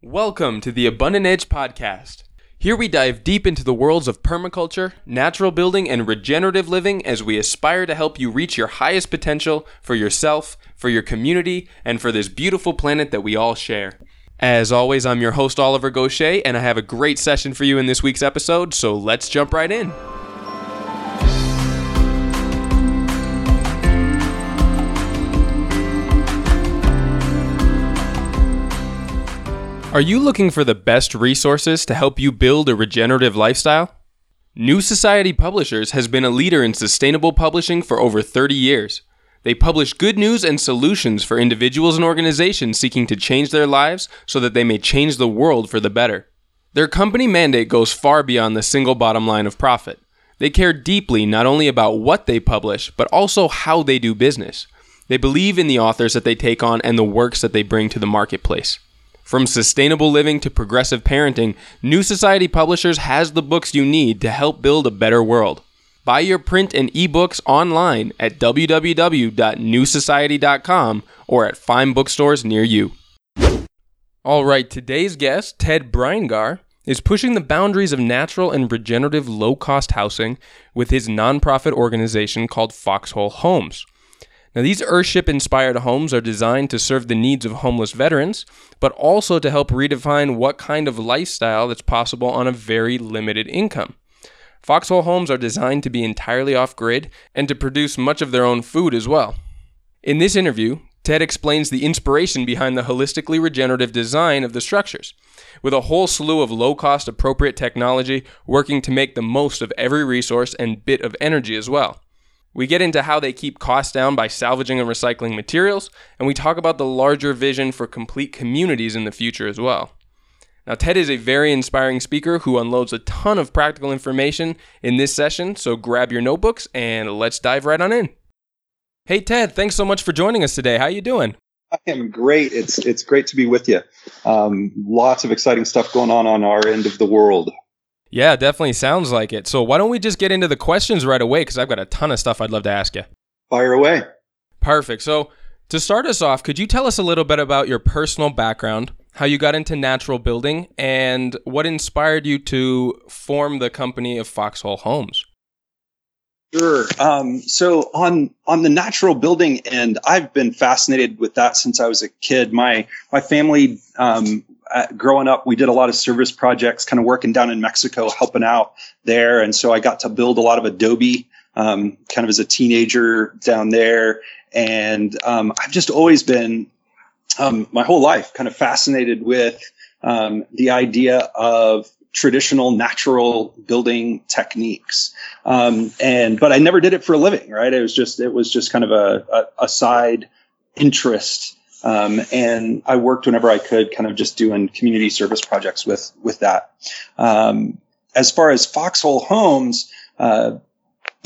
Welcome to the Abundant Edge Podcast. Here we dive deep into the worlds of permaculture, natural building, and regenerative living as we aspire to help you reach your highest potential for yourself, for your community, and for this beautiful planet that we all share. As always, I'm your host, Oliver Goshey, and I have a great session for you in this week's episode, so let's jump right in. Are you looking for the best resources to help you build a regenerative lifestyle? New Society Publishers has been a leader in sustainable publishing for over 30 years. They publish good news and solutions for individuals and organizations seeking to change their lives so that they may change the world for the better. Their company mandate goes far beyond the single bottom line of profit. They care deeply not only about what they publish, but also how they do business. They believe in the authors that they take on and the works that they bring to the marketplace. From sustainable living to progressive parenting, New Society Publishers has the books you need to help build a better world. Buy your print and ebooks online at www.newsociety.com or at fine bookstores near you. All right, today's guest, Ted Brinegar, is pushing the boundaries of natural and regenerative low cost housing with his nonprofit organization called Foxhole Homes. Now, these Earthship inspired homes are designed to serve the needs of homeless veterans, but also to help redefine what kind of lifestyle that's possible on a very limited income. Foxhole homes are designed to be entirely off grid and to produce much of their own food as well. In this interview, Ted explains the inspiration behind the holistically regenerative design of the structures, with a whole slew of low cost appropriate technology working to make the most of every resource and bit of energy as well. We get into how they keep costs down by salvaging and recycling materials, and we talk about the larger vision for complete communities in the future as well. Now, Ted is a very inspiring speaker who unloads a ton of practical information in this session, so grab your notebooks and let's dive right on in. Hey Ted, thanks so much for joining us today. How are you doing? I am great. It's it's great to be with you. Um, lots of exciting stuff going on on our end of the world. Yeah, definitely sounds like it. So why don't we just get into the questions right away? Because I've got a ton of stuff I'd love to ask you. Fire away. Perfect. So to start us off, could you tell us a little bit about your personal background, how you got into natural building, and what inspired you to form the company of Foxhole Homes? Sure. Um, so on on the natural building end, I've been fascinated with that since I was a kid. My my family um, uh, growing up, we did a lot of service projects, kind of working down in Mexico, helping out there. And so I got to build a lot of Adobe, um, kind of as a teenager down there. And um, I've just always been, um, my whole life, kind of fascinated with um, the idea of traditional natural building techniques. Um, and but I never did it for a living, right? It was just it was just kind of a, a, a side interest um, and I worked whenever I could, kind of just doing community service projects with with that. Um, as far as Foxhole Homes, uh,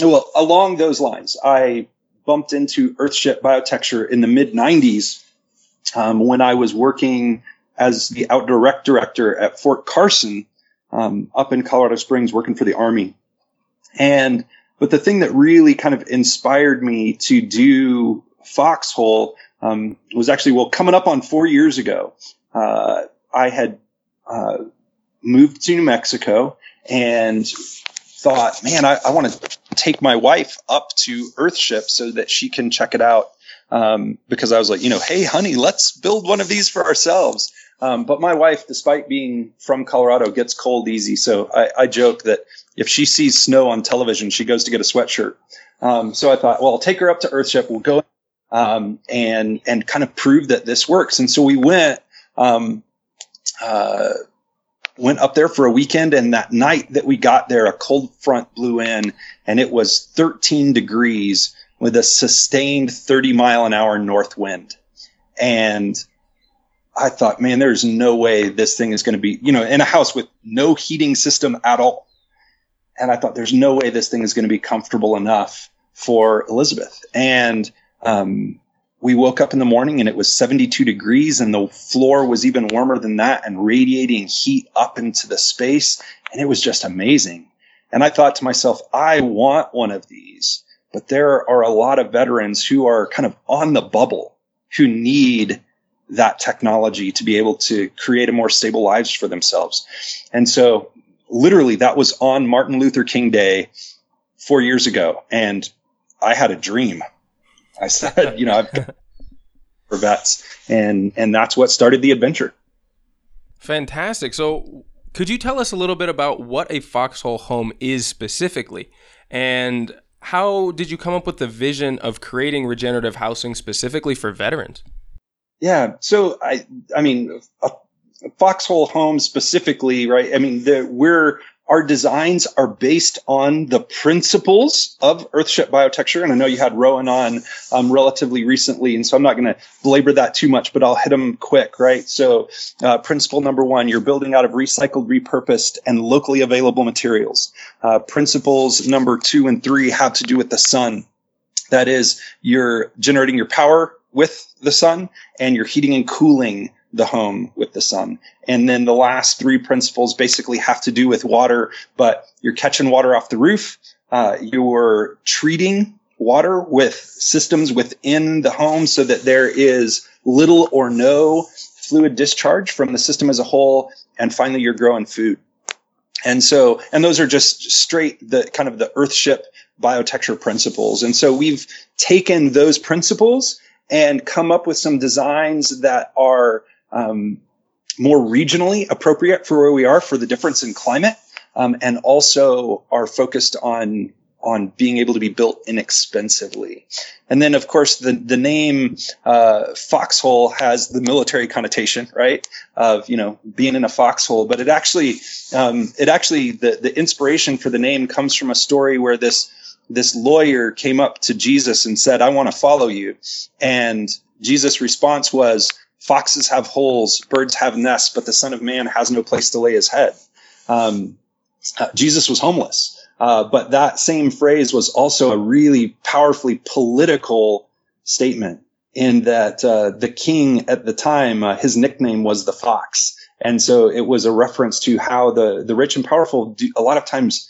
well, along those lines, I bumped into Earthship Biotecture in the mid '90s um, when I was working as the outdoor rec director at Fort Carson um, up in Colorado Springs, working for the Army. And but the thing that really kind of inspired me to do Foxhole um, was actually well coming up on four years ago. Uh, I had uh, moved to New Mexico and thought, man, I, I want to take my wife up to Earthship so that she can check it out. Um, because I was like, you know, hey, honey, let's build one of these for ourselves. Um, but my wife, despite being from Colorado, gets cold easy. So I, I, joke that if she sees snow on television, she goes to get a sweatshirt. Um, so I thought, well, I'll take her up to Earthship. We'll go um, and and kind of prove that this works. And so we went um, uh, went up there for a weekend, and that night that we got there, a cold front blew in, and it was 13 degrees with a sustained 30 mile an hour north wind, and I thought, man, there's no way this thing is going to be, you know, in a house with no heating system at all. And I thought, there's no way this thing is going to be comfortable enough for Elizabeth. And um, we woke up in the morning and it was 72 degrees and the floor was even warmer than that and radiating heat up into the space. And it was just amazing. And I thought to myself, I want one of these, but there are a lot of veterans who are kind of on the bubble who need that technology to be able to create a more stable lives for themselves. And so literally that was on Martin Luther King Day four years ago. And I had a dream. I said, you know, I've got for vets and, and that's what started the adventure. Fantastic. So could you tell us a little bit about what a foxhole home is specifically and how did you come up with the vision of creating regenerative housing specifically for veterans? Yeah, so I, I mean, a, a foxhole home specifically, right? I mean, the, we're our designs are based on the principles of Earthship biotecture. And I know you had Rowan on um, relatively recently, and so I'm not going to belabor that too much, but I'll hit them quick, right? So, uh, principle number one, you're building out of recycled, repurposed, and locally available materials. Uh, principles number two and three have to do with the sun. That is, you're generating your power with the sun and you're heating and cooling the home with the sun. And then the last three principles basically have to do with water, but you're catching water off the roof. Uh, you're treating water with systems within the home so that there is little or no fluid discharge from the system as a whole. And finally, you're growing food. And so, and those are just straight the kind of the earthship biotecture principles. And so we've taken those principles and come up with some designs that are um, more regionally appropriate for where we are for the difference in climate, um, and also are focused on on being able to be built inexpensively. And then, of course, the the name uh, foxhole has the military connotation, right? Of you know being in a foxhole, but it actually um, it actually the the inspiration for the name comes from a story where this this lawyer came up to Jesus and said, "I want to follow you," and Jesus' response was, foxes have holes, birds have nests, but the Son of Man has no place to lay his head. Um, uh, Jesus was homeless. Uh, but that same phrase was also a really powerfully political statement in that uh, the king at the time, uh, his nickname was the fox. And so it was a reference to how the, the rich and powerful do, a lot of times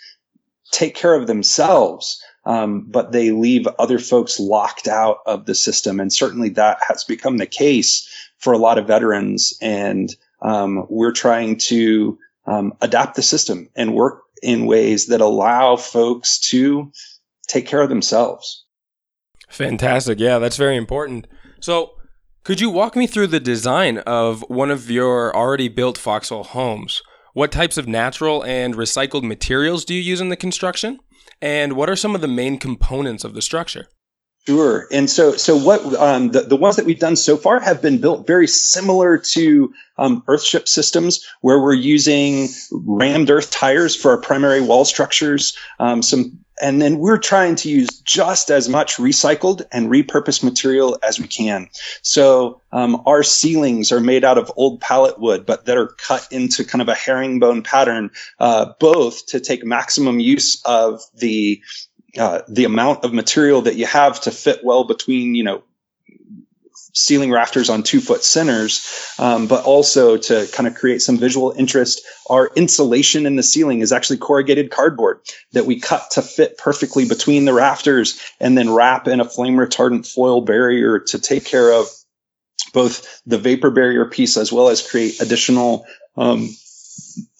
take care of themselves, um, but they leave other folks locked out of the system. And certainly that has become the case for a lot of veterans. And um, we're trying to um, adapt the system and work in ways that allow folks to take care of themselves. Fantastic. Yeah, that's very important. So, could you walk me through the design of one of your already built foxhole homes? What types of natural and recycled materials do you use in the construction? And what are some of the main components of the structure? Sure. And so, so what um, the, the ones that we've done so far have been built very similar to um, Earthship systems, where we're using rammed earth tires for our primary wall structures. Um, some, and then we're trying to use just as much recycled and repurposed material as we can. So um, our ceilings are made out of old pallet wood, but that are cut into kind of a herringbone pattern, uh, both to take maximum use of the uh, the amount of material that you have to fit well between, you know, ceiling rafters on two foot centers, um, but also to kind of create some visual interest. Our insulation in the ceiling is actually corrugated cardboard that we cut to fit perfectly between the rafters and then wrap in a flame retardant foil barrier to take care of both the vapor barrier piece as well as create additional um,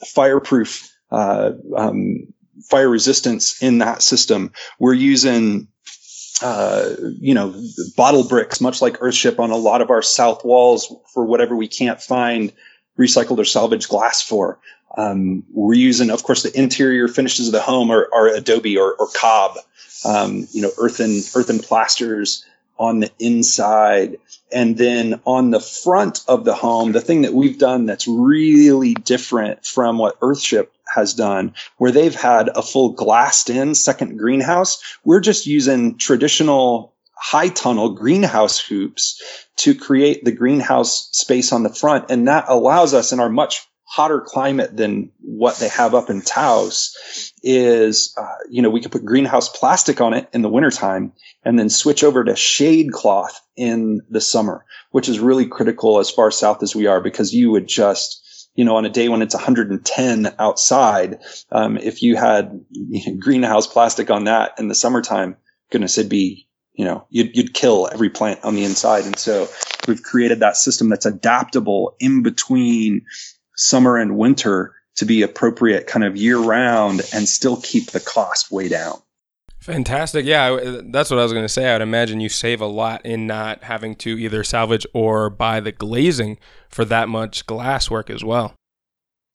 fireproof uh, um, fire resistance in that system. We're using uh, you know, bottle bricks, much like Earthship on a lot of our south walls for whatever we can't find recycled or salvaged glass for. Um, we're using, of course, the interior finishes of the home are, are adobe or, or cob, um, you know, earthen, earthen plasters on the inside. And then on the front of the home, the thing that we've done that's really different from what Earthship has done, where they've had a full glassed in second greenhouse. We're just using traditional high tunnel greenhouse hoops to create the greenhouse space on the front. And that allows us in our much hotter climate than what they have up in Taos is, uh, you know, we could put greenhouse plastic on it in the wintertime and then switch over to shade cloth in the summer, which is really critical as far south as we are because you would just, you know, on a day when it's 110 outside, um, if you had you know, greenhouse plastic on that in the summertime, goodness, it'd be you know, you'd, you'd kill every plant on the inside. And so we've created that system that's adaptable in between summer and winter to be appropriate kind of year round and still keep the cost way down. Fantastic. Yeah, that's what I was going to say. I would imagine you save a lot in not having to either salvage or buy the glazing for that much glass work as well.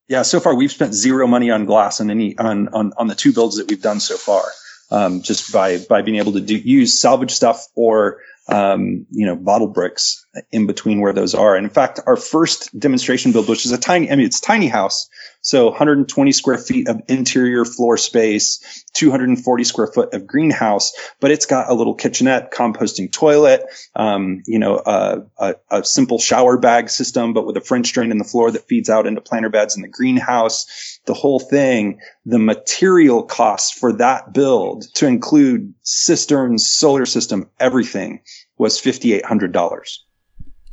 Yeah, so far we've spent zero money on glass on any on on, on the two builds that we've done so far. Um, just by by being able to do, use salvage stuff or um, you know, bottle bricks in between where those are. And in fact, our first demonstration build, which is a tiny, I mean, it's tiny house. So 120 square feet of interior floor space, 240 square foot of greenhouse, but it's got a little kitchenette, composting toilet, um, you know, a, a, a, simple shower bag system, but with a French drain in the floor that feeds out into planter beds in the greenhouse. The whole thing, the material costs for that build to include cisterns, solar system, everything was $5,800.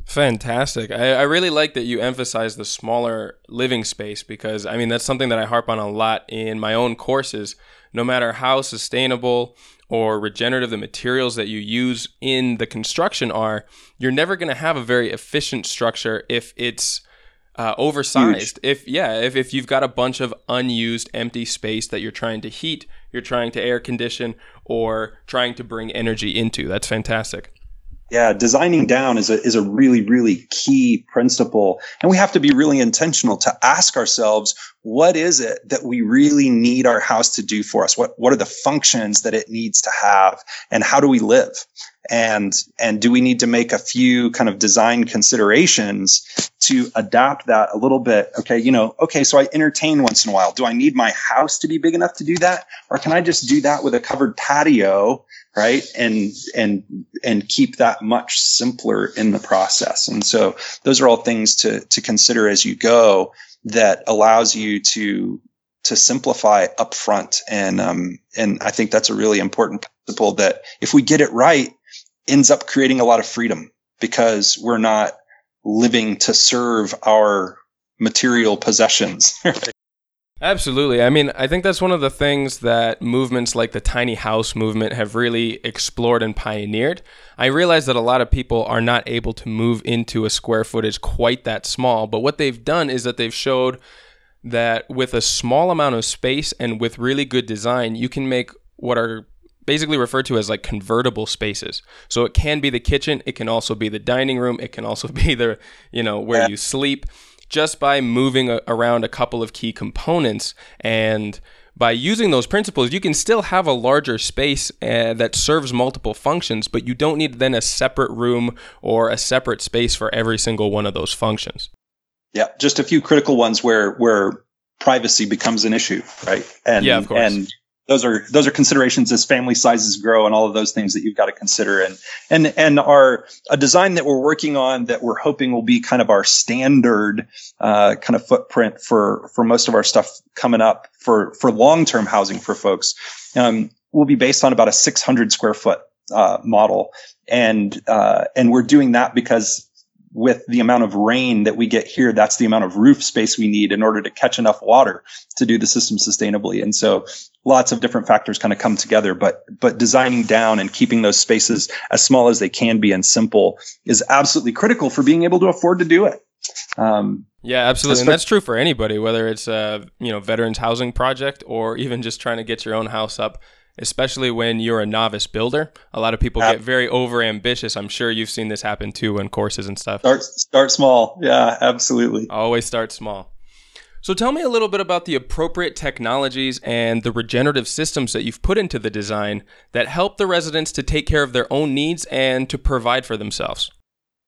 Fantastic. I, I, really like that you emphasize the smaller living space because, I mean, that's something that I harp on a lot in my own courses. No matter how sustainable or regenerative the materials that you use in the construction are, you're never going to have a very efficient structure if it's uh, oversized. Huge. If yeah, if, if you've got a bunch of unused empty space that you're trying to heat, you're trying to air condition, or trying to bring energy into, that's fantastic. Yeah, designing down is a is a really really key principle, and we have to be really intentional to ask ourselves what is it that we really need our house to do for us? What what are the functions that it needs to have, and how do we live? And and do we need to make a few kind of design considerations to adapt that a little bit? Okay, you know, okay, so I entertain once in a while. Do I need my house to be big enough to do that, or can I just do that with a covered patio? Right? And and and keep that much simpler in the process. And so those are all things to to consider as you go that allows you to to simplify upfront. And um and I think that's a really important principle that if we get it right ends up creating a lot of freedom because we're not living to serve our material possessions Absolutely. I mean, I think that's one of the things that movements like the tiny house movement have really explored and pioneered. I realize that a lot of people are not able to move into a square footage quite that small, but what they've done is that they've showed that with a small amount of space and with really good design, you can make what are basically referred to as like convertible spaces. So it can be the kitchen, it can also be the dining room, it can also be the, you know, where yeah. you sleep just by moving a, around a couple of key components and by using those principles, you can still have a larger space uh, that serves multiple functions, but you don't need then a separate room or a separate space for every single one of those functions. Yeah, just a few critical ones where where privacy becomes an issue, right? And yeah, of course. and those are those are considerations as family sizes grow and all of those things that you've got to consider. And and and our a design that we're working on that we're hoping will be kind of our standard uh, kind of footprint for for most of our stuff coming up for for long term housing for folks um, will be based on about a 600 square foot uh, model. And uh, and we're doing that because with the amount of rain that we get here, that's the amount of roof space we need in order to catch enough water to do the system sustainably. And so lots of different factors kind of come together, but, but designing down and keeping those spaces as small as they can be and simple is absolutely critical for being able to afford to do it. Um, yeah, absolutely, and that's true for anybody, whether it's a you know veterans housing project or even just trying to get your own house up especially when you're a novice builder. A lot of people get very over ambitious. I'm sure you've seen this happen too in courses and stuff. Start start small. Yeah, absolutely. Always start small. So tell me a little bit about the appropriate technologies and the regenerative systems that you've put into the design that help the residents to take care of their own needs and to provide for themselves.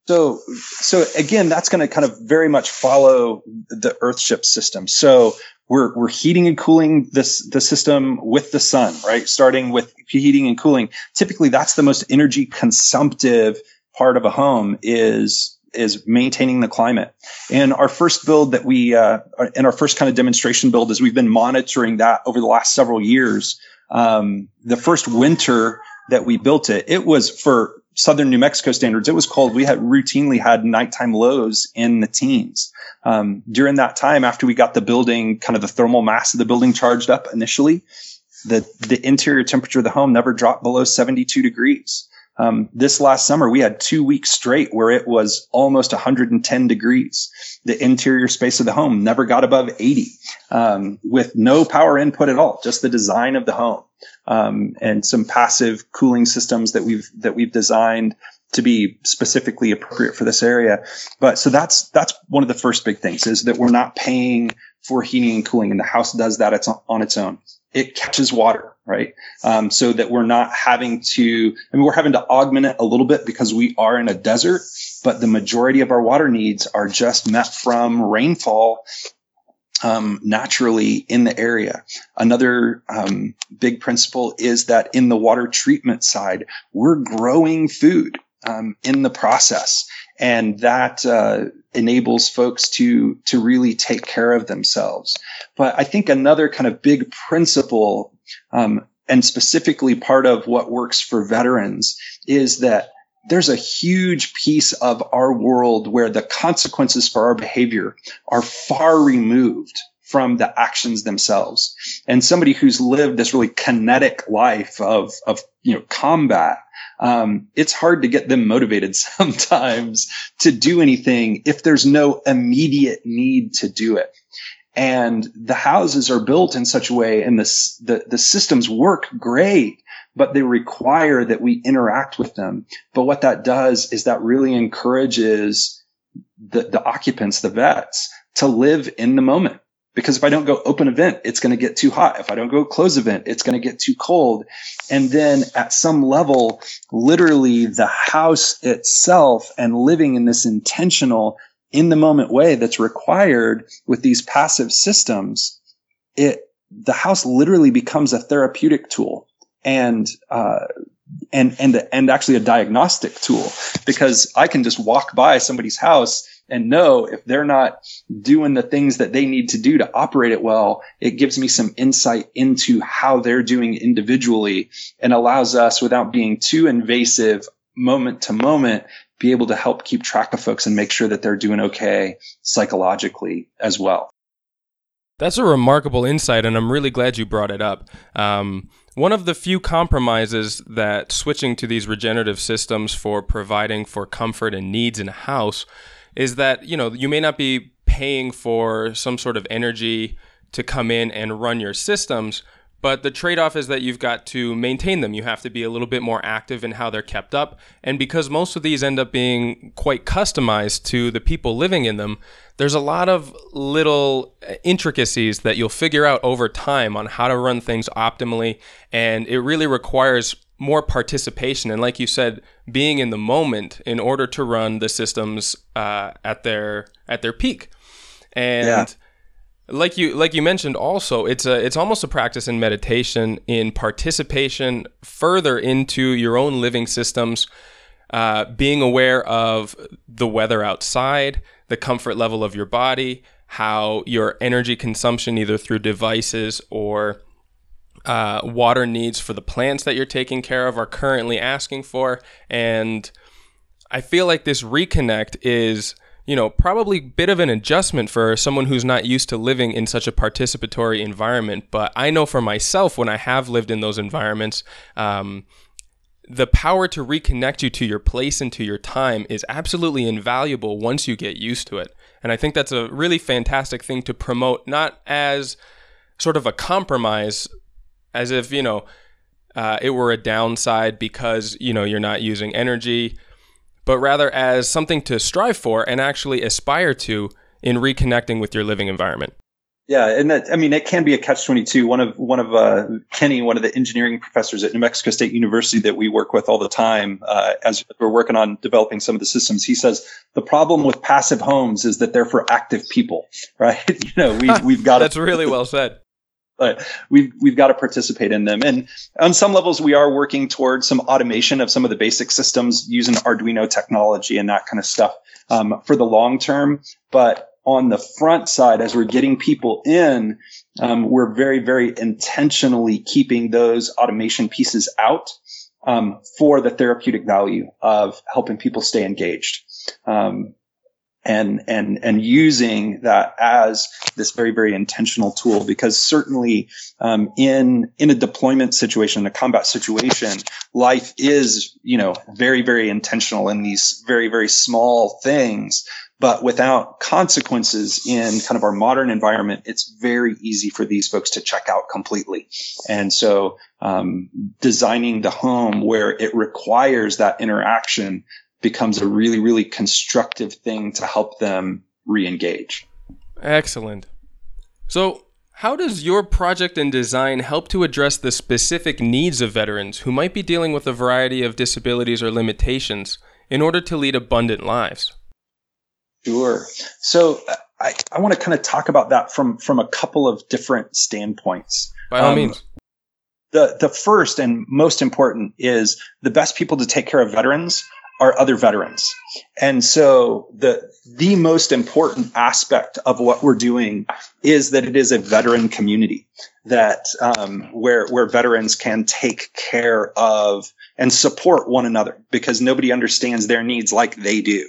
So, so again, that's going to kind of very much follow the Earthship system. So we're we're heating and cooling this the system with the sun, right? Starting with heating and cooling. Typically, that's the most energy consumptive part of a home is is maintaining the climate. And our first build that we uh, in our first kind of demonstration build is we've been monitoring that over the last several years. Um, the first winter that we built it, it was for southern New Mexico standards, it was cold. We had routinely had nighttime lows in the teens. Um, during that time, after we got the building, kind of the thermal mass of the building charged up initially, the, the interior temperature of the home never dropped below 72 degrees. Um, this last summer, we had two weeks straight where it was almost 110 degrees. The interior space of the home never got above 80 um, with no power input at all, just the design of the home um, and some passive cooling systems that we've that we've designed to be specifically appropriate for this area. But so that's that's one of the first big things is that we're not paying for heating and cooling, and the house does that it's on its own. It catches water, right? Um, so that we're not having to. I mean, we're having to augment it a little bit because we are in a desert, but the majority of our water needs are just met from rainfall um, naturally in the area. Another um, big principle is that in the water treatment side, we're growing food um, in the process, and that uh, enables folks to to really take care of themselves. But I think another kind of big principle, um, and specifically part of what works for veterans, is that there's a huge piece of our world where the consequences for our behavior are far removed from the actions themselves. And somebody who's lived this really kinetic life of, of, you know, combat, um, it's hard to get them motivated sometimes to do anything if there's no immediate need to do it. And the houses are built in such a way and the, the, the systems work great but they require that we interact with them. But what that does is that really encourages the, the occupants, the vets, to live in the moment. Because if I don't go open event, it's going to get too hot. If I don't go close event, it's going to get too cold. And then at some level, literally the house itself and living in this intentional, in the moment way that's required with these passive systems, it, the house literally becomes a therapeutic tool and uh, and and and actually a diagnostic tool because I can just walk by somebody's house and know if they're not doing the things that they need to do to operate it well. It gives me some insight into how they're doing individually and allows us, without being too invasive, moment to moment, be able to help keep track of folks and make sure that they're doing okay psychologically as well. That's a remarkable insight, and I'm really glad you brought it up. Um, one of the few compromises that switching to these regenerative systems for providing for comfort and needs in a house is that you know you may not be paying for some sort of energy to come in and run your systems, but the trade off is that you've got to maintain them. You have to be a little bit more active in how they're kept up. And because most of these end up being quite customized to the people living in them, there's a lot of little intricacies that you'll figure out over time on how to run things optimally. And it really requires more participation. And like you said, being in the moment in order to run the systems uh, at their at their peak. And yeah like you like you mentioned also it's a it's almost a practice in meditation in participation further into your own living systems uh, being aware of the weather outside the comfort level of your body how your energy consumption either through devices or uh, water needs for the plants that you're taking care of are currently asking for. And i feel like this reconnect is you know, probably bit of an adjustment for someone who's not used to living in such a participatory environment. But I know for myself, when I have lived in those environments, um, the power to reconnect you to your place and to your time is absolutely invaluable once you get used to it. And I think that's a really fantastic thing to promote, not as sort of a compromise, as if, you know, uh, it were a downside because, you know, you're not using energy but rather as something to strive for and actually aspire to in reconnecting with your living environment. Yeah, and that I mean it can be a catch twenty two. One of one of uh, Kenny, one of the engineering professors at New Mexico State University that we work with all the time, uh, as we're working on developing some of the systems, he says the problem with passive homes is that they're for active people, right? you know, we we've got that's really well said but we've we've got to participate in them. And on some levels, we are working towards some automation of some of the basic systems using Arduino technology and that kind of stuff um, for the long term. But on the front side, as we're getting people in, um, we're very very intentionally keeping those automation pieces out um, for the therapeutic value of helping people stay engaged. Um, and and and using that as this very very intentional tool because certainly um, in in a deployment situation a combat situation life is you know very very intentional in these very very small things but without consequences in kind of our modern environment, it's very easy for these folks to check out completely. And so, um, designing the home where it requires that interaction becomes a really, really constructive thing to help them re-engage. Excellent. So, how does your project and design help to address the specific needs of veterans who might be dealing with a variety of disabilities or limitations in order to lead abundant lives? Sure. So I, I want to kind of talk about that from from a couple of different standpoints. By all um, means. The the first and most important is the best people to take care of veterans are other veterans. And so the the most important aspect of what we're doing is that it is a veteran community that um, where where veterans can take care of and support one another because nobody understands their needs like they do.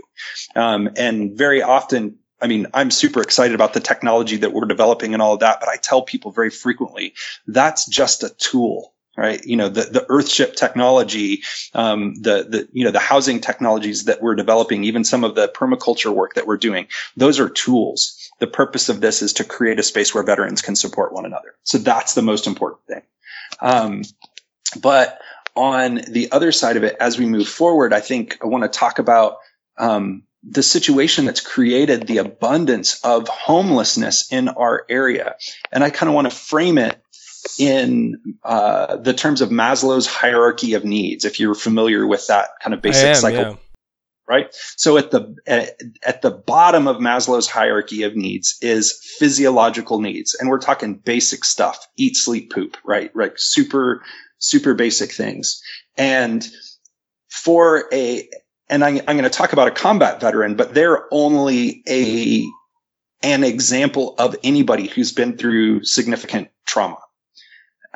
Um, and very often, I mean, I'm super excited about the technology that we're developing and all of that, but I tell people very frequently that's just a tool right? You know, the, the Earthship technology, um, the, the, you know, the housing technologies that we're developing, even some of the permaculture work that we're doing, those are tools. The purpose of this is to create a space where veterans can support one another. So that's the most important thing. Um, but on the other side of it, as we move forward, I think I want to talk about, um, the situation that's created the abundance of homelessness in our area. And I kind of want to frame it in uh, the terms of Maslow's hierarchy of needs, if you're familiar with that kind of basic am, cycle. Yeah. Right. So at the at, at the bottom of Maslow's hierarchy of needs is physiological needs, and we're talking basic stuff: eat, sleep, poop. Right. Right. Super super basic things. And for a and I, I'm going to talk about a combat veteran, but they're only a an example of anybody who's been through significant trauma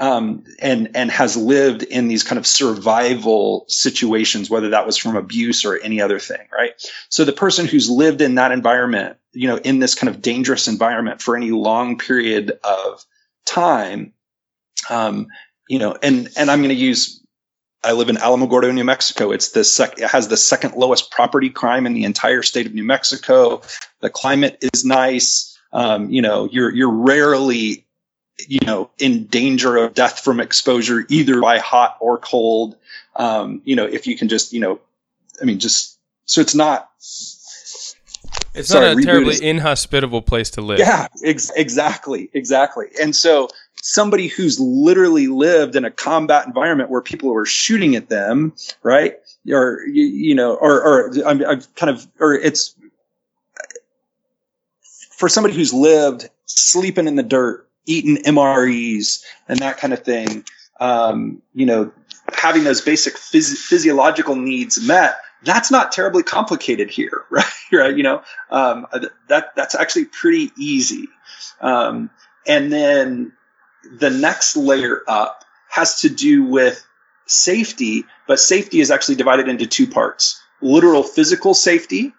um, and and has lived in these kind of survival situations, whether that was from abuse or any other thing, right? So the person who's lived in that environment, you know, in this kind of dangerous environment for any long period of time, um, you know, and and I'm going to use. I live in Alamogordo, New Mexico. It's the sec- it has the second lowest property crime in the entire state of New Mexico. The climate is nice. Um, you know, you're you're rarely you know, in danger of death from exposure, either by hot or cold. Um, you know, if you can just, you know, I mean, just so it's not. It's sorry, not a terribly is, inhospitable place to live. Yeah, ex- exactly, exactly. And so somebody who's literally lived in a combat environment where people were shooting at them, right? Or you, you know, or or I'm, I'm kind of, or it's for somebody who's lived sleeping in the dirt eaten MREs and that kind of thing, um, you know, having those basic phys- physiological needs met, that's not terribly complicated here, right? right? You know, um, that that's actually pretty easy. Um, and then the next layer up has to do with safety, but safety is actually divided into two parts: literal physical safety,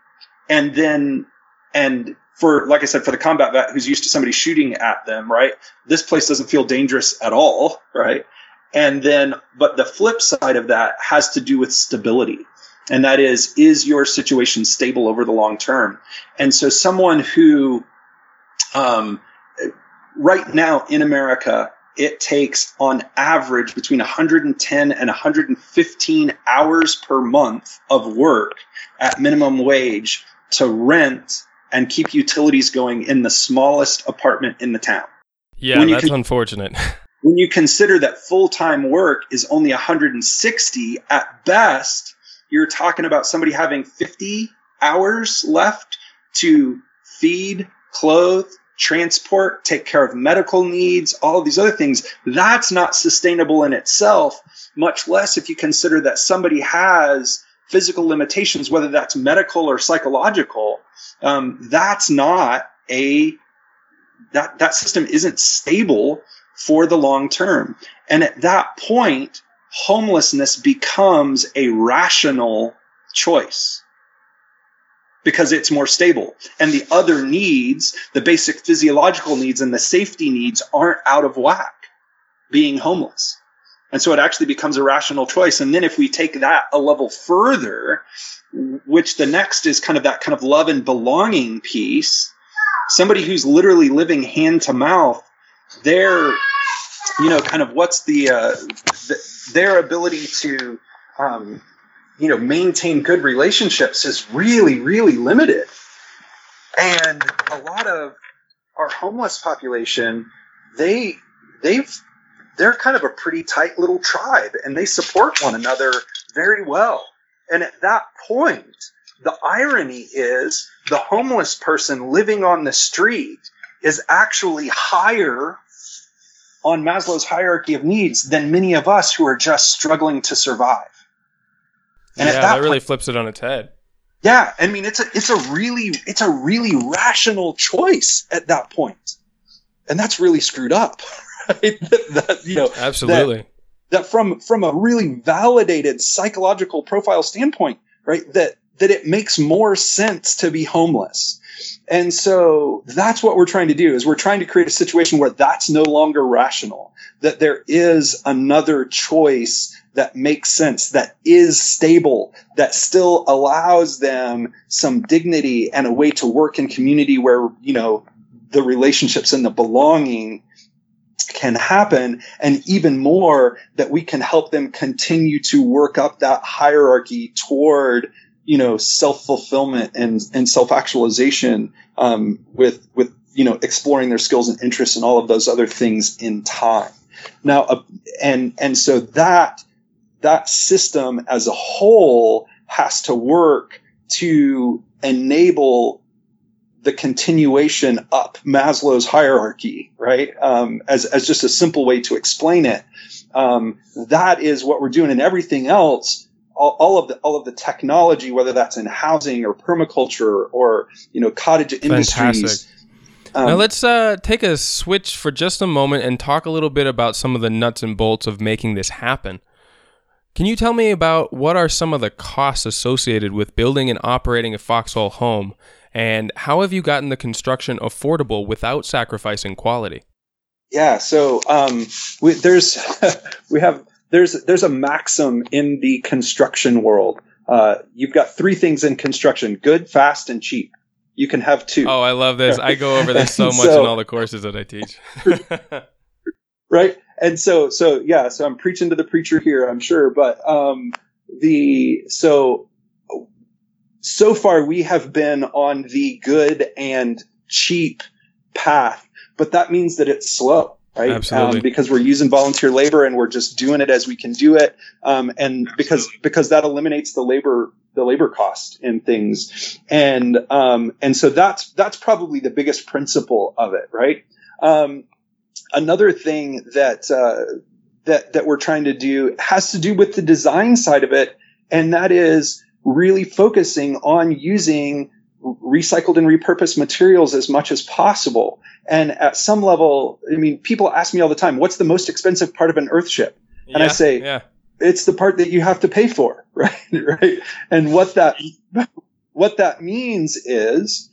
and then and for like I said, for the combat vet who's used to somebody shooting at them, right? This place doesn't feel dangerous at all, right? And then, but the flip side of that has to do with stability. And that is, is your situation stable over the long term? And so someone who, um, right now in America, it takes on average between 110 and 115 hours per month of work at minimum wage to rent and keep utilities going in the smallest apartment in the town. Yeah, that's con- unfortunate. when you consider that full time work is only 160 at best, you're talking about somebody having 50 hours left to feed, clothe, transport, take care of medical needs, all of these other things. That's not sustainable in itself, much less if you consider that somebody has physical limitations, whether that's medical or psychological, um, that's not a that that system isn't stable for the long term. And at that point, homelessness becomes a rational choice. because it's more stable. And the other needs, the basic physiological needs and the safety needs aren't out of whack being homeless. And so it actually becomes a rational choice. And then if we take that a level further, which the next is kind of that kind of love and belonging piece, somebody who's literally living hand to mouth, their, you know, kind of what's the, uh, the their ability to, um, you know, maintain good relationships is really, really limited. And a lot of our homeless population, they, they've, they're kind of a pretty tight little tribe and they support one another very well. And at that point, the irony is the homeless person living on the street is actually higher on Maslow's hierarchy of needs than many of us who are just struggling to survive. And yeah, that, that really point, flips it on its head. Yeah, I mean it's a it's a really it's a really rational choice at that point, and that's really screwed up. Right? that, that, you know, absolutely. That, that from from a really validated psychological profile standpoint, right? That that it makes more sense to be homeless. And so that's what we're trying to do is we're trying to create a situation where that's no longer rational, that there is another choice that makes sense, that is stable, that still allows them some dignity and a way to work in community where, you know, the relationships and the belonging can happen and even more that we can help them continue to work up that hierarchy toward you know self-fulfillment and and self-actualization um, with with you know exploring their skills and interests and all of those other things in time. Now uh, and and so that that system as a whole has to work to enable the continuation up Maslow's hierarchy, right? Um, as, as just a simple way to explain it. Um, that is what we're doing and everything else. All, all, of the all of the technology, whether that's in housing or permaculture or you know cottage industries. Um, now let's uh, take a switch for just a moment and talk a little bit about some of the nuts and bolts of making this happen. Can you tell me about what are some of the costs associated with building and operating a foxhole home, and how have you gotten the construction affordable without sacrificing quality? Yeah, so um, we, there's we have there's there's a maxim in the construction world. Uh, you've got three things in construction: good, fast, and cheap. You can have two. Oh, I love this. I go over this so much so, in all the courses that I teach. right and so so yeah so i'm preaching to the preacher here i'm sure but um the so so far we have been on the good and cheap path but that means that it's slow right? Absolutely. Um, because we're using volunteer labor and we're just doing it as we can do it. Um, and because because that eliminates the labor the labor cost in things. And um, and so that's that's probably the biggest principle of it right? Um, another thing that uh, that that we're trying to do has to do with the design side of it, and that is really focusing on using recycled and repurposed materials as much as possible. And at some level, I mean, people ask me all the time, "What's the most expensive part of an Earthship?" And yeah, I say, yeah. "It's the part that you have to pay for, right? right? And what that what that means is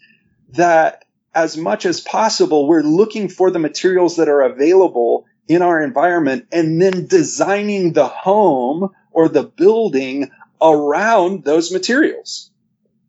that as much as possible, we're looking for the materials that are available in our environment and then designing the home or the building around those materials.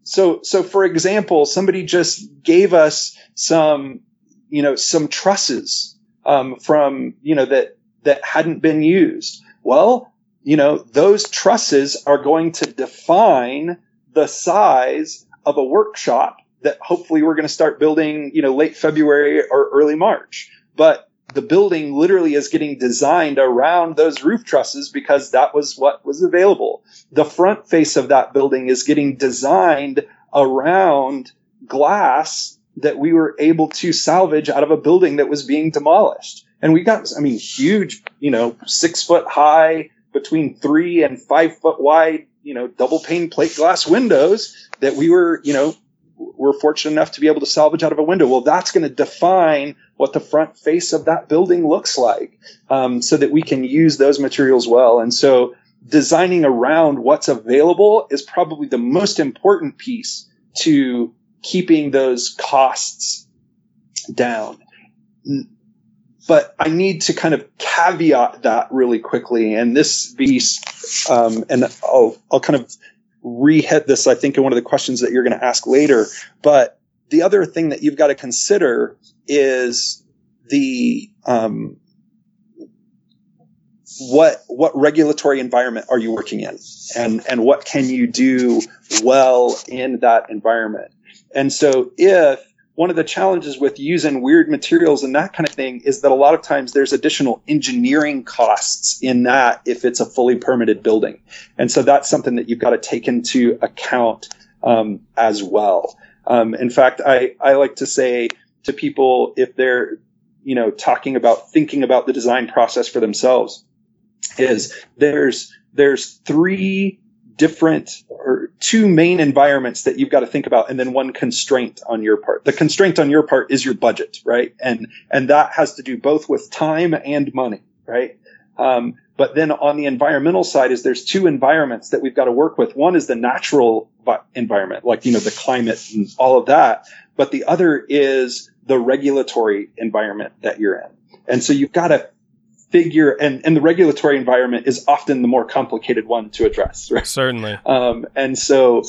So, so for example, somebody just gave us some, you know, some trusses, um, from, you know, that, that hadn't been used. Well, you know, those trusses are going to define the size of a workshop that hopefully we're going to start building, you know, late February or early March. But the building literally is getting designed around those roof trusses because that was what was available. The front face of that building is getting designed around glass that we were able to salvage out of a building that was being demolished. And we got, I mean, huge, you know, six foot high, between three and five foot wide, you know, double pane plate glass windows that we were, you know, we're fortunate enough to be able to salvage out of a window. Well, that's going to define what the front face of that building looks like, um, so that we can use those materials well. And so, designing around what's available is probably the most important piece to keeping those costs down. But I need to kind of caveat that really quickly. And this piece, um, and I'll, I'll kind of re-hit this, I think, in one of the questions that you're going to ask later. But the other thing that you've got to consider is the um, what what regulatory environment are you working in, and and what can you do well in that environment. And so, if one of the challenges with using weird materials and that kind of thing is that a lot of times there's additional engineering costs in that if it's a fully permitted building. And so that's something that you've got to take into account um, as well. Um, in fact, I, I like to say to people if they're, you know, talking about thinking about the design process for themselves is there's, there's three different or two main environments that you've got to think about and then one constraint on your part. The constraint on your part is your budget, right? And, and that has to do both with time and money, right? Um, but then on the environmental side is there's two environments that we've got to work with. One is the natural environment, like, you know, the climate and all of that. But the other is the regulatory environment that you're in. And so you've got to figure and, and the regulatory environment is often the more complicated one to address right? Certainly. Um, and so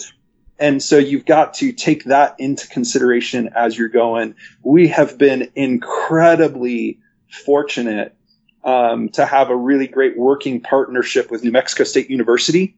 and so you've got to take that into consideration as you're going. We have been incredibly fortunate um, to have a really great working partnership with new mexico state university.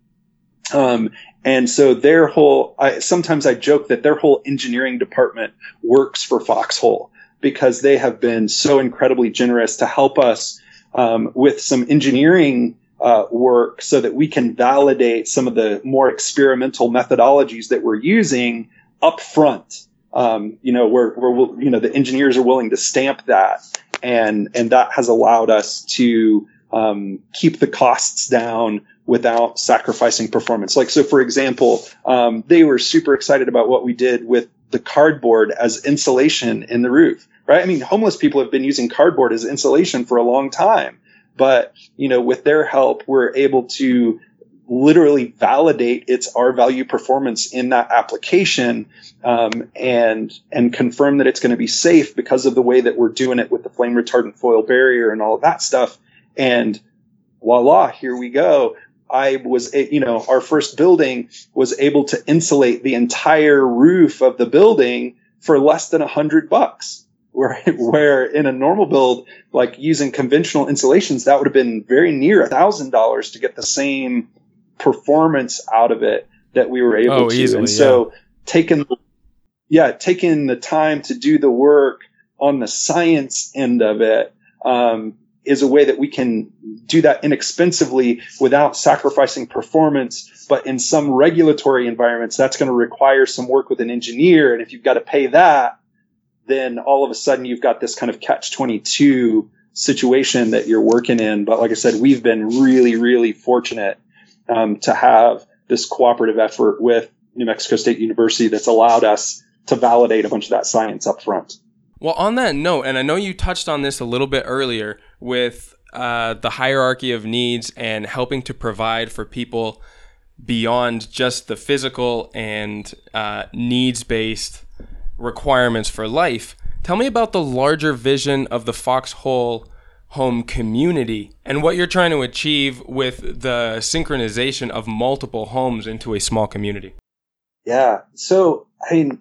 Um, and so their whole I, sometimes i joke that their whole engineering department works for foxhole because they have been so incredibly generous to help us um, with some engineering uh, work so that we can validate some of the more experimental methodologies that we're using up front. Um, you know, where, where you know, the engineers are willing to stamp that and, and that has allowed us to, um, keep the costs down without sacrificing performance. Like, so for example, um, they were super excited about what we did with the cardboard as insulation in the roof right? I mean, homeless people have been using cardboard as insulation for a long time, but you know, with their help, we're able to literally validate its R value performance in that application um, and and confirm that it's going to be safe because of the way that we're doing it with the flame retardant foil barrier and all of that stuff. And voila, here we go. I was, you know, our first building was able to insulate the entire roof of the building for less than a hundred bucks where where in a normal build, like using conventional insulations, that would have been very near a thousand dollars to get the same performance out of it that we were able oh, to. Easily, and so yeah. taking yeah, taking the time to do the work on the science end of it um, is a way that we can do that inexpensively without sacrificing performance. But in some regulatory environments, that's going to require some work with an engineer. And if you've got to pay that, then all of a sudden you've got this kind of catch 22 situation that you're working in. But like I said, we've been really, really fortunate um, to have this cooperative effort with New Mexico State University that's allowed us to validate a bunch of that science up front. Well, on that note, and I know you touched on this a little bit earlier with uh, the hierarchy of needs and helping to provide for people beyond just the physical and uh, needs based requirements for life. Tell me about the larger vision of the Foxhole home community and what you're trying to achieve with the synchronization of multiple homes into a small community. Yeah. So, I mean,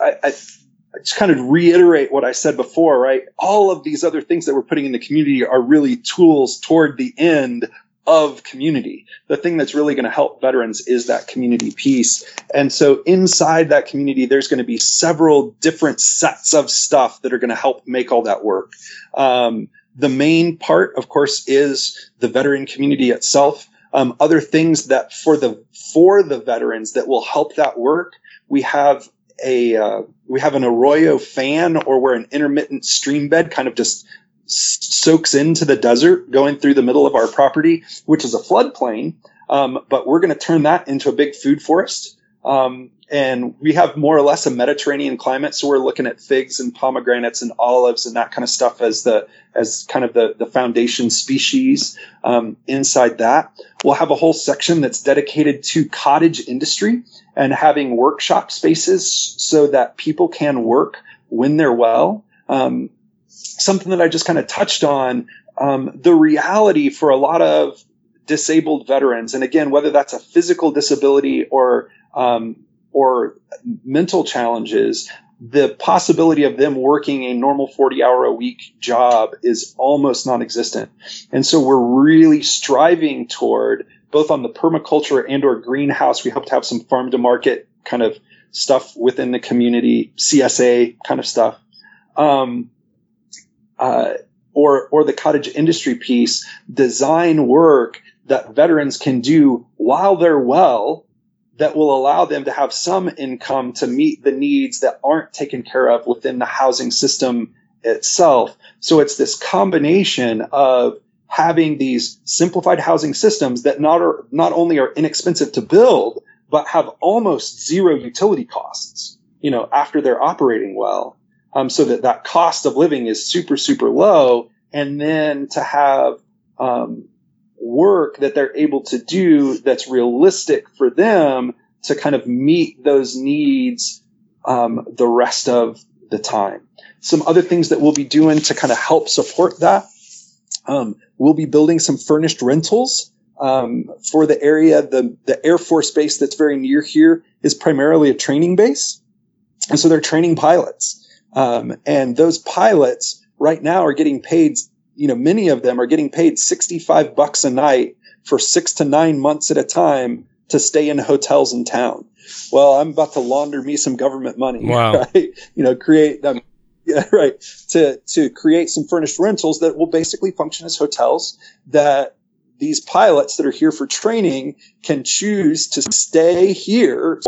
I, I, I just kind of reiterate what I said before, right? All of these other things that we're putting in the community are really tools toward the end of community. The thing that's really going to help veterans is that community piece. And so inside that community, there's going to be several different sets of stuff that are going to help make all that work. Um, the main part, of course, is the veteran community itself. Um, other things that for the for the veterans that will help that work, we have a uh, we have an arroyo fan or where an intermittent stream bed kind of just soaks into the desert going through the middle of our property, which is a floodplain. Um, but we're going to turn that into a big food forest. Um, and we have more or less a Mediterranean climate, so we're looking at figs and pomegranates and olives and that kind of stuff as the as kind of the the foundation species. Um, inside that, we'll have a whole section that's dedicated to cottage industry and having workshop spaces so that people can work when they're well. Um, something that I just kind of touched on. Um, the reality for a lot of disabled veterans, and again, whether that's a physical disability or um, or mental challenges, the possibility of them working a normal 40 hour a week job is almost non-existent. And so we're really striving toward both on the permaculture and or greenhouse. We hope to have some farm to market kind of stuff within the community, CSA kind of stuff. Um, uh, or, or the cottage industry piece, design work that veterans can do while they're well that will allow them to have some income to meet the needs that aren't taken care of within the housing system itself. So it's this combination of having these simplified housing systems that not are, not only are inexpensive to build, but have almost zero utility costs, you know, after they're operating well. Um, so that that cost of living is super, super low. And then to have, um, work that they're able to do that's realistic for them to kind of meet those needs um, the rest of the time. Some other things that we'll be doing to kind of help support that. Um, we'll be building some furnished rentals um, for the area. The, the Air Force base that's very near here is primarily a training base. And so they're training pilots. Um, and those pilots right now are getting paid you know, many of them are getting paid 65 bucks a night for six to nine months at a time to stay in hotels in town. Well, I'm about to launder me some government money. Wow. Right? You know, create them. Yeah, right. To, to create some furnished rentals that will basically function as hotels that these pilots that are here for training can choose to stay here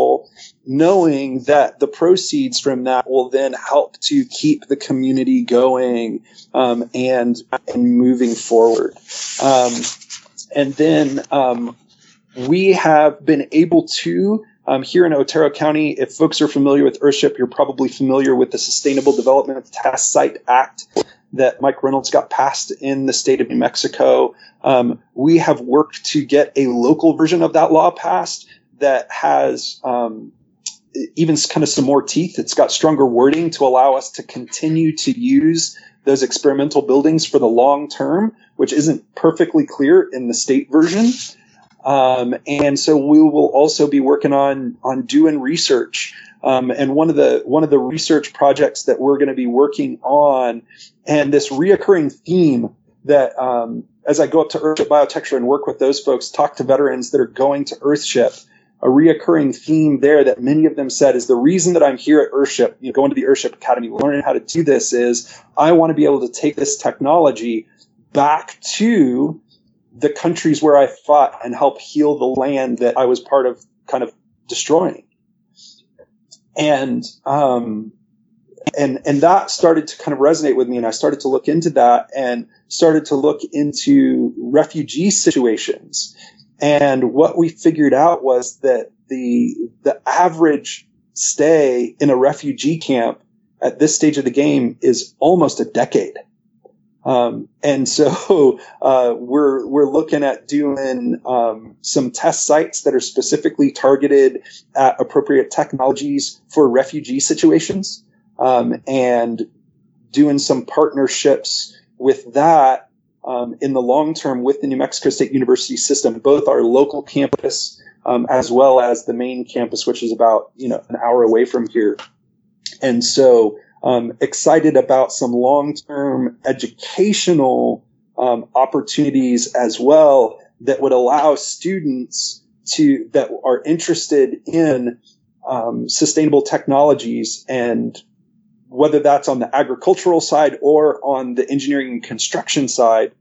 knowing that the proceeds from that will then help to keep the community going um, and and moving forward. Um, and then um, we have been able to um, here in Otero County, if folks are familiar with Earthship, you're probably familiar with the Sustainable Development Testing Site Act that Mike Reynolds got passed in the state of New Mexico. Um, we have worked to get a local version of that law passed that has um, even kind of some more teeth. It's got stronger wording to allow us to continue to use those experimental buildings for the long term, which isn't perfectly clear in the state version. Um, and so we will also be working on on doing research. Um, and one of the one of the research projects that we're going to be working on, and this reoccurring theme that um, as I go up to Earthship Biotecture and work with those folks, talk to veterans that are going to Earthship, a reoccurring theme there that many of them said is the reason that I'm here at Earthship, you know, going to the Earthship Academy, learning how to do this is I want to be able to take this technology back to the countries where I fought and help heal the land that I was part of kind of destroying. And, um, and, and that started to kind of resonate with me. And I started to look into that and started to look into refugee situations and what we figured out was that the, the average stay in a refugee camp at this stage of the game is almost a decade. Um, and so uh, we're we're looking at doing um, some test sites that are specifically targeted at appropriate technologies for refugee situations, um, and doing some partnerships with that um, in the long term with the New Mexico State University system, both our local campus um, as well as the main campus, which is about you know an hour away from here. And so, um, excited about some long term educational um, opportunities as well that would allow students to that are interested in um, sustainable technologies and whether that's on the agricultural side or on the engineering and construction side,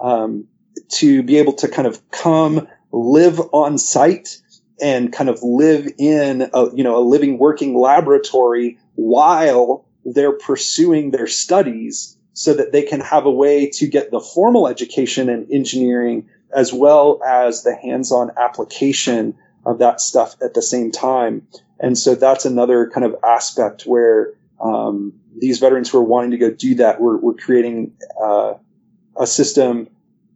um, to be able to kind of come live on site and kind of live in a, you know, a living working laboratory while they're pursuing their studies so that they can have a way to get the formal education in engineering as well as the hands-on application of that stuff at the same time. And so that's another kind of aspect where um, these veterans who are wanting to go do that, we're, we're creating uh, a system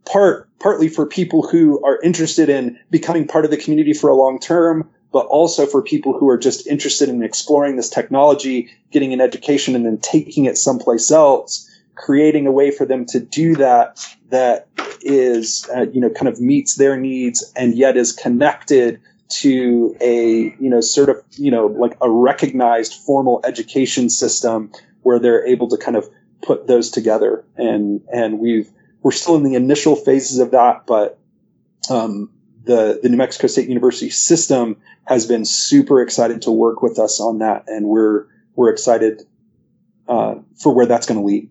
part partly for people who are interested in becoming part of the community for a long term, but also for people who are just interested in exploring this technology, getting an education, and then taking it someplace else, creating a way for them to do that that is, uh, you know, kind of meets their needs and yet is connected to a, you know, sort of, you know, like a recognized formal education system where they're able to kind of put those together. And, and we've, we're still in the initial phases of that, but um, the the New Mexico State University system has been super excited to work with us on that, and we're we're excited uh, for where that's going to lead.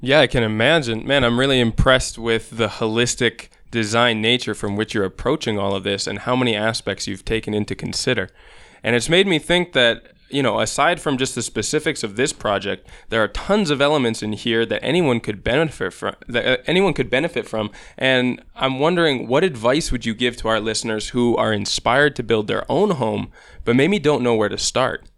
Yeah, I can imagine. Man, I'm really impressed with the holistic design nature from which you're approaching all of this and how many aspects you've taken into consider. And it's made me think that you know, aside from just the specifics of this project, there are tons of elements in here that anyone could benefit from. That uh, anyone could benefit from, and I'm wondering, what advice would you give to our listeners who are inspired to build their own home, but maybe don't know where to start?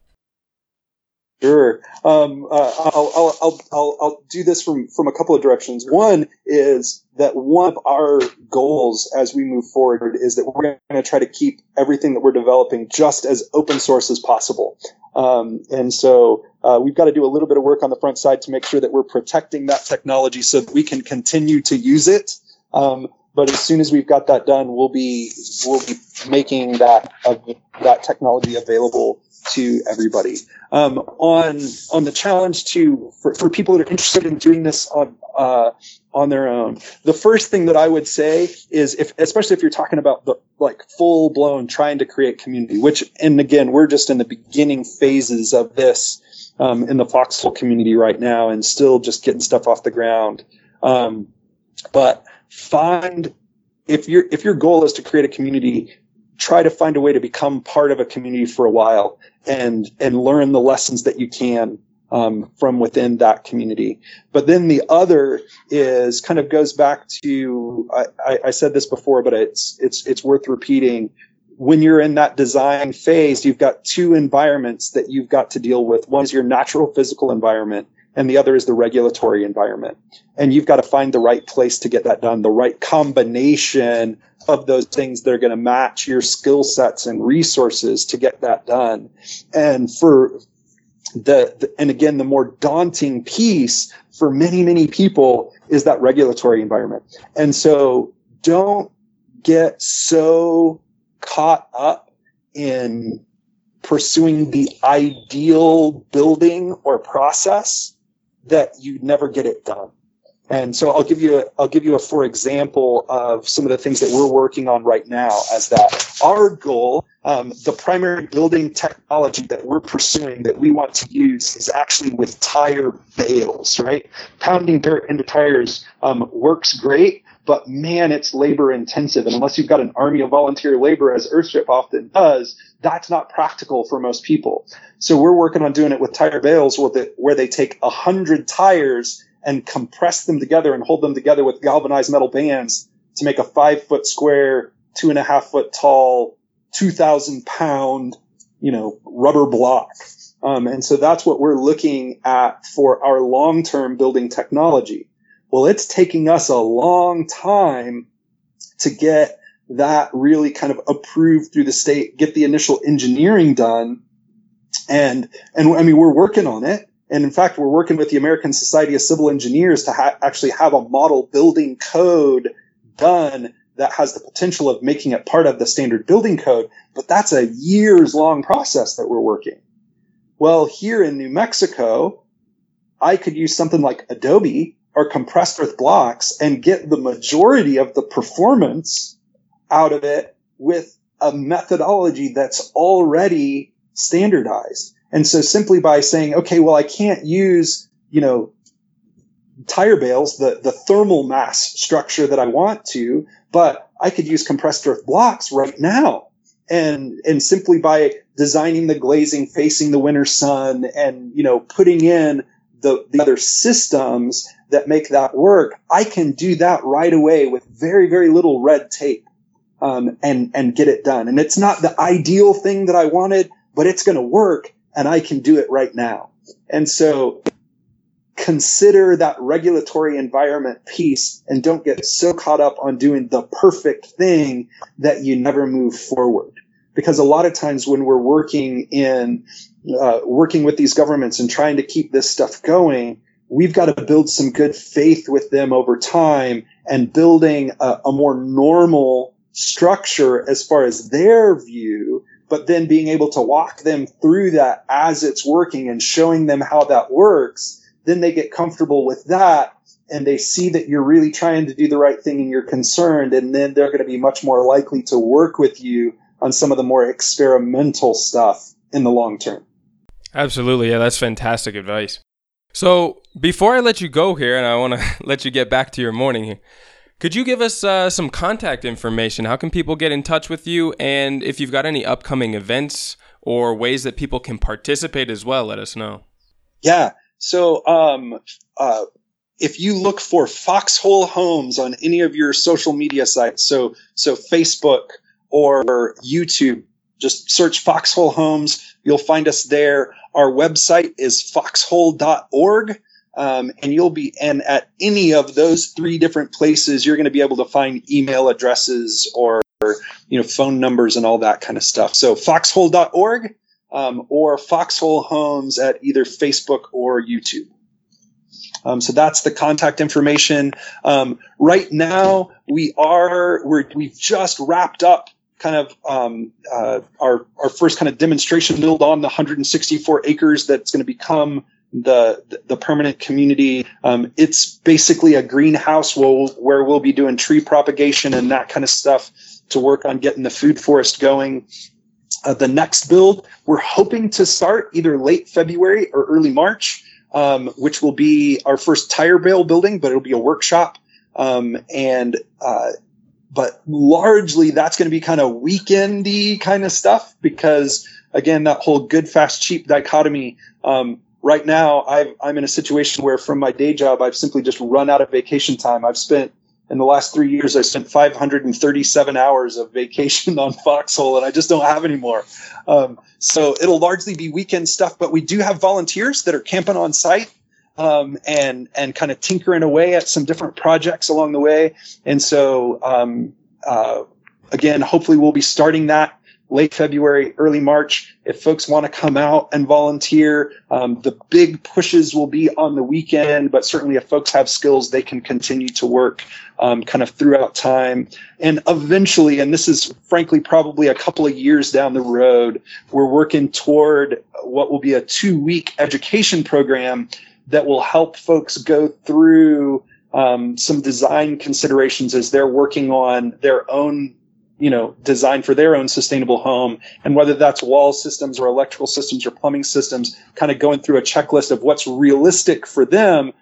Sure. Um, uh, I'll, I'll, I'll, I'll, I'll do this from, from a couple of directions. One is that one of our goals as we move forward is that we're going to try to keep everything that we're developing just as open source as possible. Um, and so uh, we've got to do a little bit of work on the front side to make sure that we're protecting that technology so that we can continue to use it. Um, but as soon as we've got that done, we'll be we'll be making that uh, that technology available to everybody. Um, on on the challenge to for, for people that are interested in doing this on uh, on their own, the first thing that I would say is if especially if you're talking about the like full blown trying to create community, which and again we're just in the beginning phases of this um, in the Foxhole community right now, and still just getting stuff off the ground. Um, but find if your if your goal is to create a community try to find a way to become part of a community for a while and and learn the lessons that you can um, from within that community. But then the other is kind of goes back to I, I said this before, but it's it's it's worth repeating. When you're in that design phase, you've got two environments that you've got to deal with. One is your natural physical environment, and the other is the regulatory environment. And you've got to find the right place to get that done, the right combination of those things that are going to match your skill sets and resources to get that done. And for the, the, and again, the more daunting piece for many, many people is that regulatory environment. And so don't get so caught up in pursuing the ideal building or process that you never get it done. And so I'll give you a, I'll give you a for example of some of the things that we're working on right now as that our goal, um, the primary building technology that we're pursuing that we want to use is actually with tire bales, right? Pounding dirt into tires um, works great, but man, it's labor intensive. And unless you've got an army of volunteer labor, as Earthship often does, that's not practical for most people. So we're working on doing it with tire bales where they take a hundred tires and compress them together and hold them together with galvanized metal bands to make a five foot square, two and a half foot tall, 2000 pound, you know, rubber block. Um, and so that's what we're looking at for our long term building technology. Well, it's taking us a long time to get that really kind of approved through the state, get the initial engineering done. And, and I mean, we're working on it. And in fact, we're working with the American Society of Civil Engineers to ha- actually have a model building code done that has the potential of making it part of the standard building code. But that's a years long process that we're working. Well, here in New Mexico, I could use something like Adobe or compressed earth blocks and get the majority of the performance out of it with a methodology that's already standardized. And so simply by saying, okay, well, I can't use, you know, tire bales, the, the thermal mass structure that I want to, but I could use compressed earth blocks right now. And, and simply by designing the glazing facing the winter sun and, you know, putting in the, the other systems that make that work, I can do that right away with very, very little red tape. um, and and get it done. And it's not the ideal thing that I wanted, but it's going to work, and I can do it right now. And so consider that regulatory environment piece and don't get so caught up on doing the perfect thing that you never move forward. Because a lot of times when we're working in, uh, working with these governments and trying to keep this stuff going, we've got to build some good faith with them over time and building a, a more normal structure as far as their view but then being able to walk them through that as it's working and showing them how that works then they get comfortable with that and they see that you're really trying to do the right thing and you're concerned and then they're going to be much more likely to work with you on some of the more experimental stuff in the long term. Absolutely. Yeah, that's fantastic advice. So, before I let you go here and I want to let you get back to your morning here, could you give us uh, some contact information? How can people get in touch with you? And if you've got any upcoming events or ways that people can participate as well, let us know. Yeah. So, um, uh, if you look for Foxhole Homes on any of your social media sites, so so Facebook or YouTube, just search Foxhole Homes. You'll find us there. Our website is foxhole.org. Um, and you'll be, and at any of those three different places, you're going to be able to find email addresses or, you know, phone numbers and all that kind of stuff. So foxhole.org um, or Foxhole Homes at either Facebook or YouTube. Um, so that's the contact information. Um, right now, we are we're, we've just wrapped up kind of um, uh, our our first kind of demonstration build on the 164 acres that's going to become the the permanent community. Um, it's basically a greenhouse where, where we'll be doing tree propagation and that kind of stuff to work on getting the food forest going. Uh, the next build, we're hoping to start either late February or early March, um, which will be our first tire bale building, but it'll be a workshop. Um, and, uh, but largely that's going to be kind of weekendy kind of stuff because again, that whole good, fast, cheap dichotomy. Um, right now i am in a situation where from my day job, I've simply just run out of vacation time. I've spent in the last three years, I spent 537 hours of vacation on Foxhole, and I just don't have any more. Um, so it'll largely be weekend stuff, but we do have volunteers that are camping on site um, and and kind of tinkering away at some different projects along the way. And so um, uh, again, hopefully, we'll be starting that late February, early March. If folks want to come out and volunteer, um, the big pushes will be on the weekend, but certainly if folks have skills, they can continue to work um, kind of throughout time. And eventually, and this is frankly probably a couple of years down the road, we're working toward what will be a two week education program that will help folks go through um, some design considerations as they're working on their own you know, design for their own sustainable home. And whether that's wall systems or electrical systems or plumbing systems, kind of going through a checklist of what's realistic for them.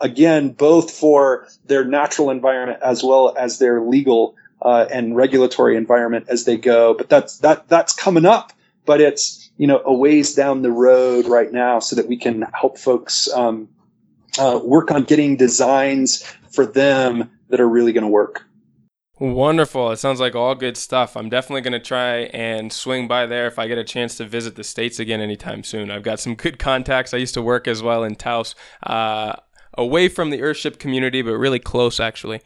Again, both for their natural environment as well as their legal uh, and regulatory environment as they go. But that's that that's coming up. But it's you know a ways down the road right now, so that we can help folks um, uh, work on getting designs for them that are really going to work. Wonderful. It sounds like all good stuff. I'm definitely going to try and swing by there if I get a chance to visit the States again anytime soon. I've got some good contacts. I used to work as well in Taos, uh, away from the Earthship community, but really close actually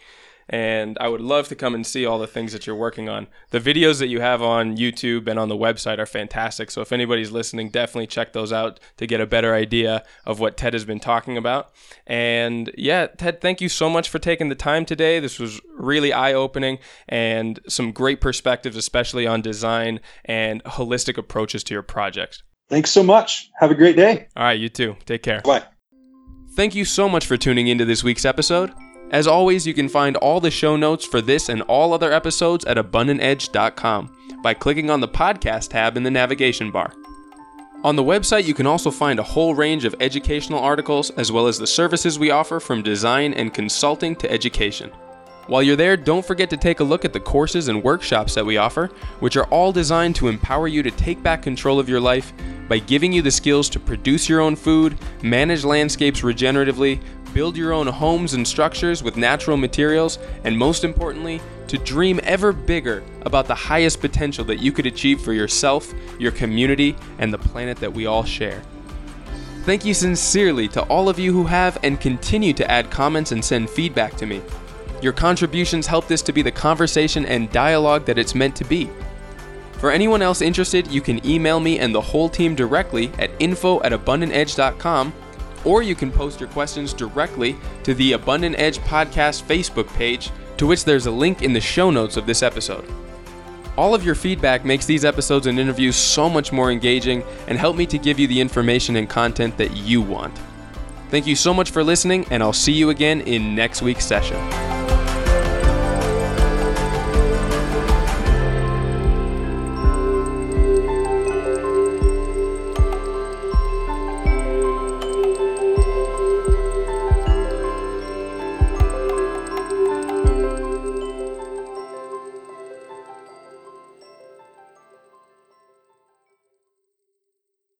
and I would love to come and see all the things that you're working on. The videos that you have on YouTube and on the website are fantastic. So if anybody's listening, definitely check those out to get a better idea of what Ted has been talking about. And yeah, Ted, thank you so much for taking the time today. This was really eye-opening and some great perspectives, especially on design and holistic approaches to your projects. Thanks so much. Have a great day. All right, you too. Take care. Bye. Thank you so much for tuning into this week's episode. As always, you can find all the show notes for this and all other episodes at abundantedge.com by clicking on the podcast tab in the navigation bar. On the website, you can also find a whole range of educational articles as well as the services we offer from design and consulting to education. While you're there, don't forget to take a look at the courses and workshops that we offer, which are all designed to empower you to take back control of your life by giving you the skills to produce your own food, manage landscapes regeneratively, build your own homes and structures with natural materials, and most importantly, to dream ever bigger about the highest potential that you could achieve for yourself, your community, and the planet that we all share. Thank you sincerely to all of you who have and continue to add comments and send feedback to me. Your contributions help this to be the conversation and dialogue that it's meant to be. For anyone else interested, you can email me and the whole team directly at info at abundantedge.com, or you can post your questions directly to the Abundant Edge Podcast Facebook page, to which there's a link in the show notes of this episode. All of your feedback makes these episodes and interviews so much more engaging and help me to give you the information and content that you want. Thank you so much for listening, and I'll see you again in next week's session.